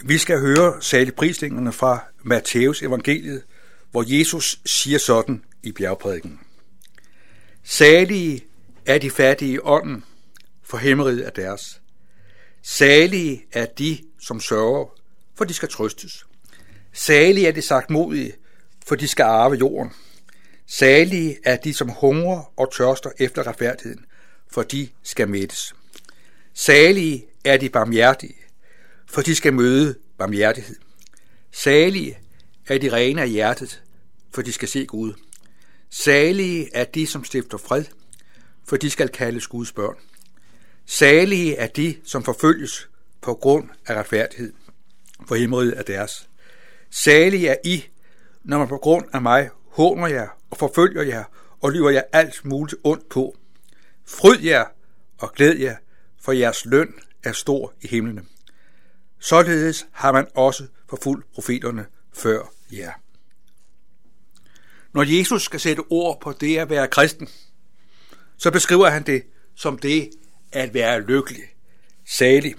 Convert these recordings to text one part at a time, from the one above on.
Vi skal høre saligprisningerne fra Matthæus evangeliet, hvor Jesus siger sådan i bjergprædiken. Salige er de fattige i ånden, for himmeriget er deres. Salige er de, som sørger, for de skal trøstes. Salige er de sagt modige, for de skal arve jorden. Salige er de, som hungrer og tørster efter retfærdigheden, for de skal mættes. Salige er de barmhjertige, for de skal møde barmhjertighed. Salige er de rene af hjertet, for de skal se Gud. Salige er de, som stifter fred, for de skal kaldes Guds børn. Salige er de, som forfølges på grund af retfærdighed, for himmeriget er deres. Salige er I, når man på grund af mig håner jer og forfølger jer og lyver jer alt muligt ondt på. Fryd jer og glæd jer, for jeres løn er stor i himlene. Således har man også forfulgt profeterne før jer. Når Jesus skal sætte ord på det at være kristen, så beskriver han det som det at være lykkelig, salig.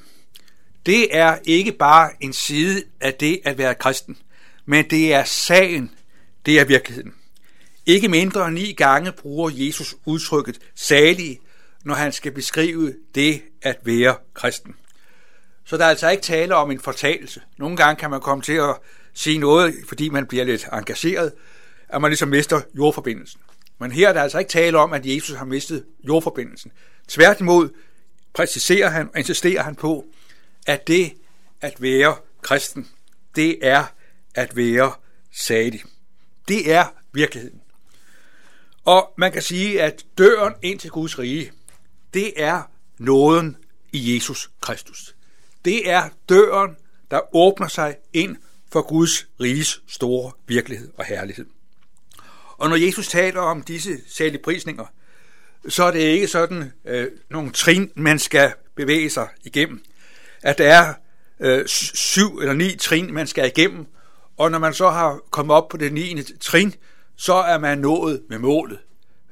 Det er ikke bare en side af det at være kristen, men det er sagen, det er virkeligheden. Ikke mindre end ni gange bruger Jesus udtrykket salig, når han skal beskrive det at være kristen. Så der er altså ikke tale om en fortalelse. Nogle gange kan man komme til at sige noget, fordi man bliver lidt engageret, at man ligesom mister jordforbindelsen. Men her er der altså ikke tale om, at Jesus har mistet jordforbindelsen. Tværtimod præciserer han og insisterer han på, at det at være kristen, det er at være salig. Det er virkeligheden. Og man kan sige, at døren ind til Guds rige, det er nåden i Jesus Kristus. Det er døren, der åbner sig ind for Guds riges store virkelighed og herlighed. Og når Jesus taler om disse særlige prisninger, så er det ikke sådan øh, nogle trin, man skal bevæge sig igennem. At der er øh, syv eller ni trin, man skal igennem, og når man så har kommet op på det 9. trin, så er man nået med målet.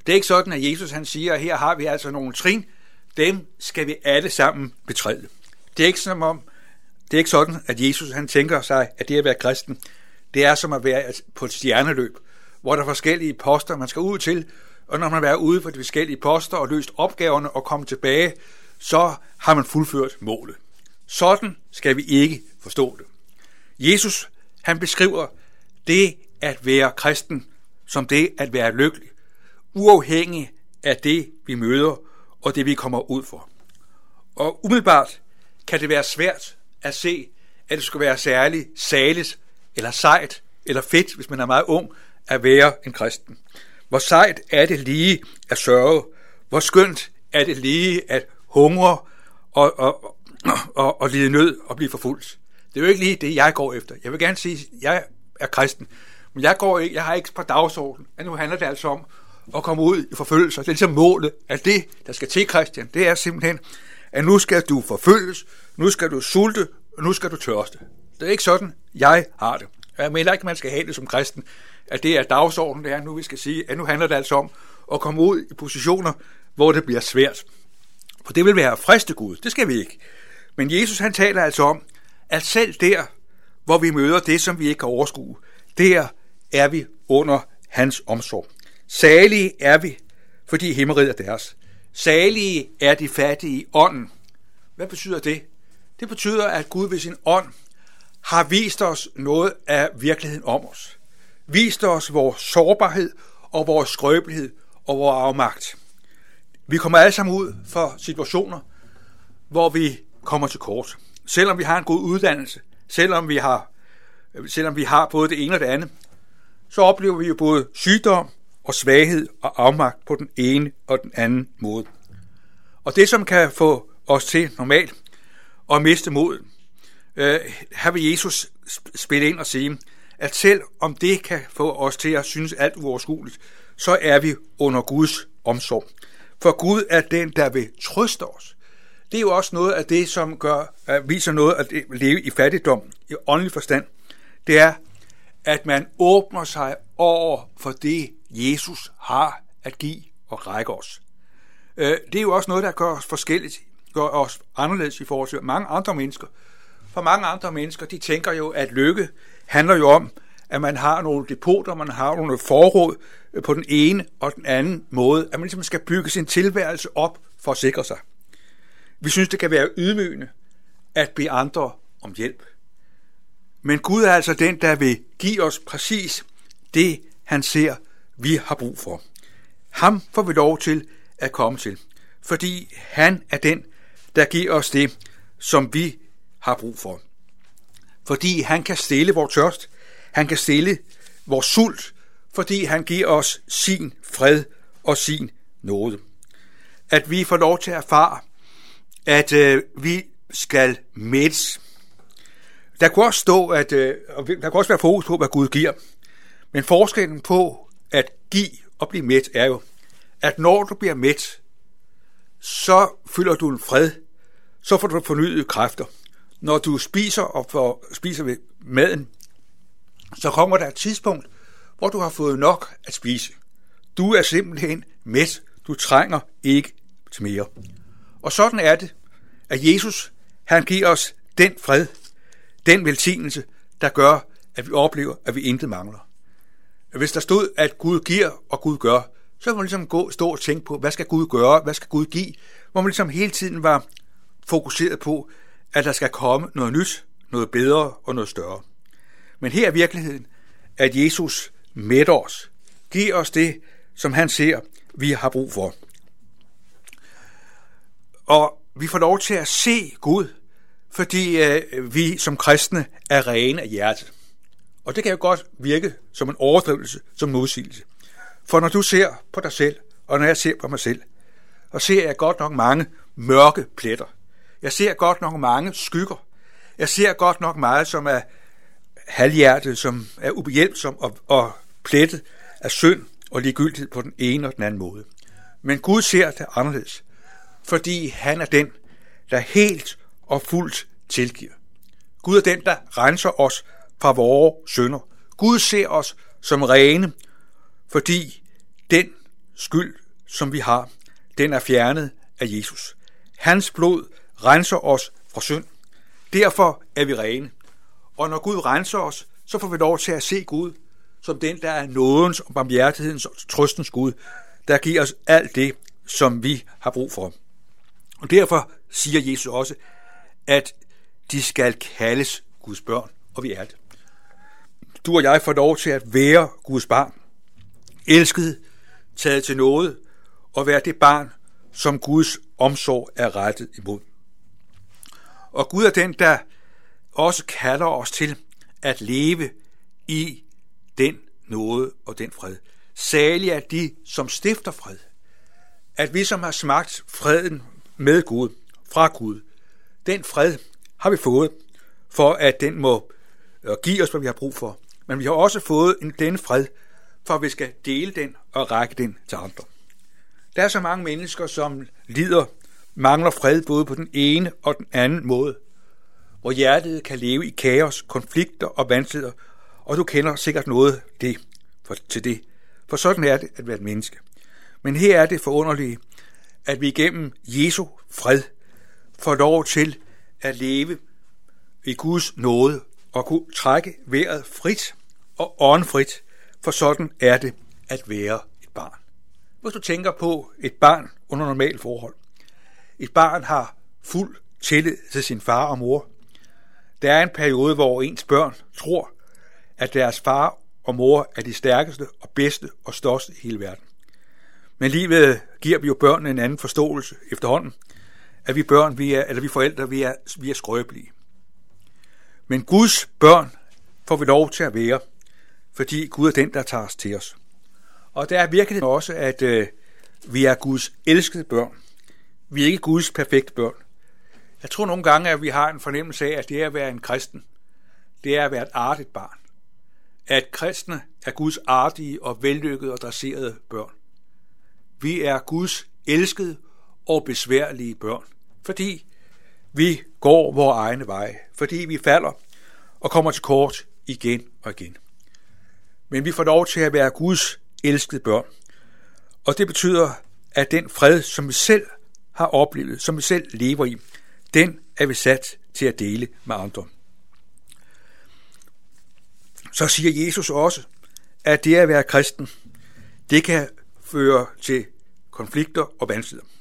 Det er ikke sådan, at Jesus han siger, at her har vi altså nogle trin, dem skal vi alle sammen betræde. Det er ikke som om, det er ikke sådan, at Jesus han tænker sig, at det at være kristen, det er som at være på et stjerneløb, hvor der er forskellige poster, man skal ud til, og når man er ude på de forskellige poster og løst opgaverne og kommet tilbage, så har man fuldført målet. Sådan skal vi ikke forstå det. Jesus han beskriver det at være kristen som det at være lykkelig, uafhængig af det, vi møder og det, vi kommer ud for. Og umiddelbart kan det være svært at se, at det skulle være særligt saligt, eller sejt, eller fedt, hvis man er meget ung, at være en kristen. Hvor sejt er det lige at sørge? Hvor skønt er det lige at hungre og, og, og, og lide nød og blive forfulgt? Det er jo ikke lige det, jeg går efter. Jeg vil gerne sige, at jeg er kristen, men jeg, går ikke, jeg har ikke på dagsordenen, at nu handler det altså om at komme ud i forfølgelser. Det er ligesom målet, at det, der skal til, Christian, det er simpelthen, at nu skal du forfølges, nu skal du sulte, og nu skal du tørste. Det er ikke sådan, jeg har det. Jeg mener ikke, at man skal have det som kristen, at det er dagsordenen, det er nu, vi skal sige, at nu handler det altså om at komme ud i positioner, hvor det bliver svært. For det vil være friste Gud, det skal vi ikke. Men Jesus han taler altså om, at selv der, hvor vi møder det, som vi ikke kan overskue, der er vi under hans omsorg. Salige er vi, fordi himmeriget er deres. Salige er de fattige i ånden. Hvad betyder det? Det betyder, at Gud ved sin ånd har vist os noget af virkeligheden om os. Vist os vores sårbarhed og vores skrøbelighed og vores afmagt. Vi kommer alle sammen ud for situationer, hvor vi kommer til kort. Selvom vi har en god uddannelse, selvom vi har, selvom vi har både det ene og det andet, så oplever vi jo både sygdom og svaghed og afmagt på den ene og den anden måde. Og det, som kan få os til normalt at miste modet, øh, her vil Jesus spille ind og sige, at selv om det kan få os til at synes alt uoverskueligt, så er vi under Guds omsorg. For Gud er den, der vil trøste os. Det er jo også noget af det, som gør, at viser noget at leve i fattigdom, i åndelig forstand. Det er, at man åbner sig over for det, Jesus har at give og række os. Øh, det er jo også noget, der gør os forskelligt, gør os anderledes i forhold til mange andre mennesker. For mange andre mennesker, de tænker jo, at lykke handler jo om, at man har nogle depoter, man har nogle forråd øh, på den ene og den anden måde, at man ligesom skal bygge sin tilværelse op for at sikre sig. Vi synes, det kan være ydmygende at bede andre om hjælp. Men Gud er altså den, der vil give os præcis det, han ser, vi har brug for. Ham får vi lov til at komme til, fordi han er den, der giver os det, som vi har brug for. Fordi han kan stille vores tørst, han kan stille vores sult, fordi han giver os sin fred og sin nåde. At vi får lov til at erfare, at øh, vi skal mættes. Der kunne også stå, at øh, der kunne også være fokus på, hvad Gud giver. Men forskellen på at give og blive mæt er jo, at når du bliver mæt, så fylder du en fred, så får du fornyede kræfter. Når du spiser og får, spiser ved maden, så kommer der et tidspunkt, hvor du har fået nok at spise. Du er simpelthen mæt. Du trænger ikke til mere. Og sådan er det, at Jesus, han giver os den fred, den velsignelse, der gør, at vi oplever, at vi intet mangler. Hvis der stod, at Gud giver og Gud gør, så må man ligesom gå, stå og tænke på, hvad skal Gud gøre, hvad skal Gud give, hvor man ligesom hele tiden var fokuseret på, at der skal komme noget nyt, noget bedre og noget større. Men her er virkeligheden, at Jesus mætter os, giver os det, som han ser, vi har brug for. Og vi får lov til at se Gud, fordi øh, vi som kristne er rene af hjertet. Og det kan jo godt virke som en overdrivelse, som en modsigelse. For når du ser på dig selv, og når jeg ser på mig selv, og ser jeg godt nok mange mørke pletter. Jeg ser godt nok mange skygger. Jeg ser godt nok meget, som er halvhjertet, som er ubehjælpsom og, og plettet af synd og ligegyldighed på den ene og den anden måde. Men Gud ser det anderledes, fordi han er den, der helt og fuldt tilgiver. Gud er den, der renser os fra vores sønder. Gud ser os som rene, fordi den skyld, som vi har, den er fjernet af Jesus. Hans blod renser os fra synd. Derfor er vi rene. Og når Gud renser os, så får vi lov til at se Gud som den, der er nådens og barmhjertighedens og trøstens Gud, der giver os alt det, som vi har brug for. Og derfor siger Jesus også, at de skal kaldes Guds børn, og vi er det. Du og jeg får lov til at være Guds barn, elsket, taget til noget, og være det barn, som Guds omsorg er rettet imod. Og Gud er den, der også kalder os til at leve i den nåde og den fred. Særlig er de, som stifter fred. At vi, som har smagt freden med Gud, fra Gud, den fred har vi fået, for at den må øh, give os, hvad vi har brug for. Men vi har også fået en, den fred, for vi skal dele den og række den til andre. Der er så mange mennesker, som lider, mangler fred både på den ene og den anden måde, hvor hjertet kan leve i kaos, konflikter og vanskeligheder, og du kender sikkert noget det, for, til det. For sådan er det at være et menneske. Men her er det forunderlige, at vi igennem Jesu fred får lov til at leve i Guds nåde og kunne trække vejret frit og åndfrit, for sådan er det at være et barn. Hvis du tænker på et barn under normale forhold. Et barn har fuld tillid til sin far og mor. Der er en periode, hvor ens børn tror, at deres far og mor er de stærkeste og bedste og største i hele verden. Men livet giver vi jo børnene en anden forståelse efterhånden, at vi børn, vi er, eller vi forældre, vi er, vi er skrøbelige. Men Guds børn får vi lov til at være, fordi Gud er den, der tager os til os. Og der er virkelig også, at øh, vi er Guds elskede børn. Vi er ikke Guds perfekte børn. Jeg tror nogle gange, at vi har en fornemmelse af, at det er at være en kristen, det er at være et artigt barn. At kristne er Guds artige og vellykkede og dresserede børn. Vi er Guds elskede og besværlige børn, fordi vi går vores egne veje, fordi vi falder og kommer til kort igen og igen. Men vi får lov til at være Guds elskede børn. Og det betyder, at den fred, som vi selv har oplevet, som vi selv lever i, den er vi sat til at dele med andre. Så siger Jesus også, at det at være kristen, det kan føre til konflikter og vanskeligheder.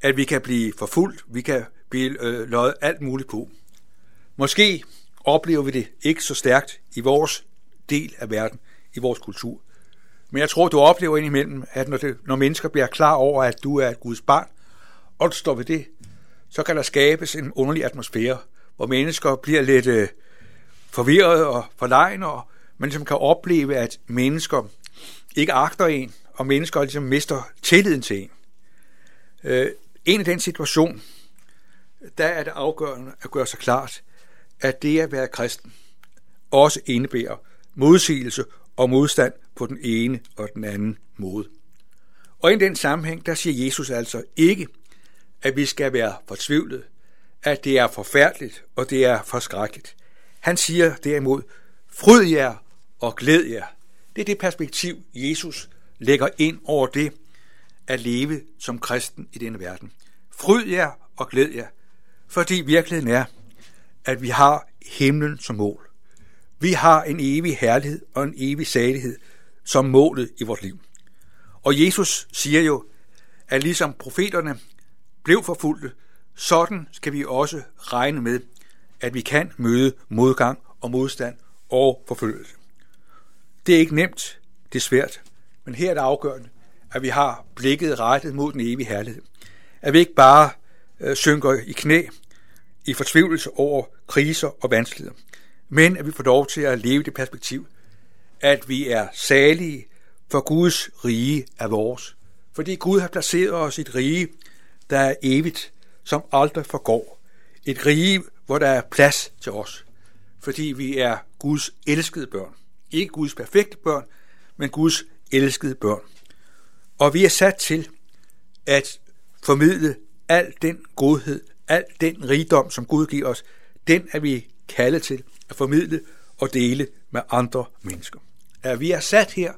At vi kan blive forfulgt, vi kan blive øh, løjet alt muligt på. Måske oplever vi det ikke så stærkt i vores del af verden, i vores kultur. Men jeg tror, du oplever indimellem, at når, det, når mennesker bliver klar over, at du er et Guds barn, og du står ved det, så kan der skabes en underlig atmosfære, hvor mennesker bliver lidt øh, forvirrede og forlegne, og man ligesom kan opleve, at mennesker ikke agter en, og mennesker ligesom mister tilliden til en. Øh, en af den situation, der er det afgørende at gøre sig klart, at det at være kristen også indebærer modsigelse og modstand på den ene og den anden måde. Og i den sammenhæng, der siger Jesus altså ikke, at vi skal være fortvivlet, at det er forfærdeligt og det er forskrækkeligt. Han siger derimod, fryd jer og glæd jer. Det er det perspektiv, Jesus lægger ind over det at leve som kristen i denne verden. Fryd jer og glæd jer, fordi virkeligheden er, at vi har himlen som mål. Vi har en evig herlighed og en evig salighed som målet i vores liv. Og Jesus siger jo, at ligesom profeterne blev forfulgte, sådan skal vi også regne med, at vi kan møde modgang og modstand og forfølgelse. Det er ikke nemt, det er svært, men her er det afgørende, at vi har blikket rettet mod den evige herlighed. At vi ikke bare øh, synker i knæ i fortvivlelse over kriser og vanskeligheder, men at vi får lov til at leve det perspektiv, at vi er salige, for Guds rige er vores. Fordi Gud har placeret os i et rige, der er evigt, som aldrig forgår. Et rige, hvor der er plads til os. Fordi vi er Guds elskede børn. Ikke Guds perfekte børn, men Guds elskede børn. Og vi er sat til at formidle al den godhed, al den rigdom, som Gud giver os, den er vi kaldet til at formidle og dele med andre mennesker. At vi er sat her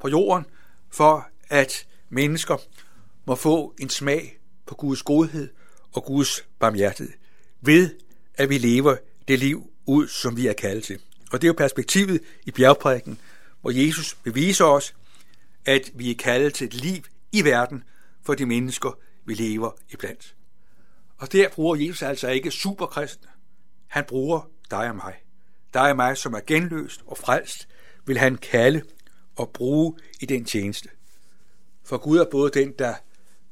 på jorden for, at mennesker må få en smag på Guds godhed og Guds barmhjertighed, ved at vi lever det liv ud, som vi er kaldet til. Og det er jo perspektivet i bjergprædiken, hvor Jesus beviser os, at vi er kaldet til et liv i verden for de mennesker, vi lever i blandt. Og der bruger Jesus altså ikke superkristne. Han bruger dig og mig. Dig og mig, som er genløst og frelst, vil han kalde og bruge i den tjeneste. For Gud er både den, der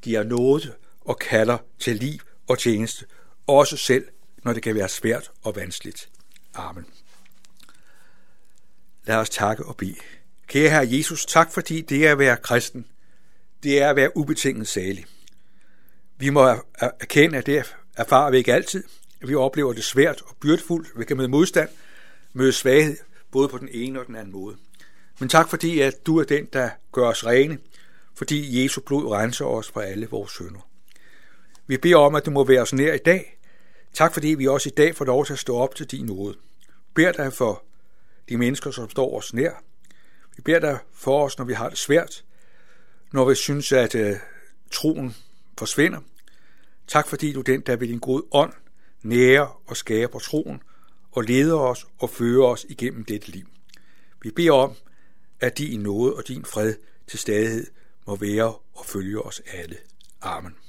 giver nåde og kalder til liv og tjeneste, også selv, når det kan være svært og vanskeligt. Amen. Lad os takke og bede. Kære Herre Jesus, tak fordi det er at være kristen, det er at være ubetinget salig. Vi må erkende, at det erfarer vi ikke altid. Vi oplever det svært og byrdefuldt. Vi kan møde modstand møde svaghed, både på den ene og den anden måde. Men tak fordi, at du er den, der gør os rene, fordi Jesu blod renser os fra alle vores synder. Vi beder om, at du må være os nær i dag. Tak fordi vi også i dag får lov til at stå op til din nåde. Bær dig for de mennesker, som står os nær. Vi beder dig for os, når vi har det svært, når vi synes, at uh, troen forsvinder. Tak fordi du den, der ved din gode ånd nærer og skaber troen og leder os og fører os igennem dette liv. Vi beder om, at din nåde og din fred til stadighed må være og følge os alle. Amen.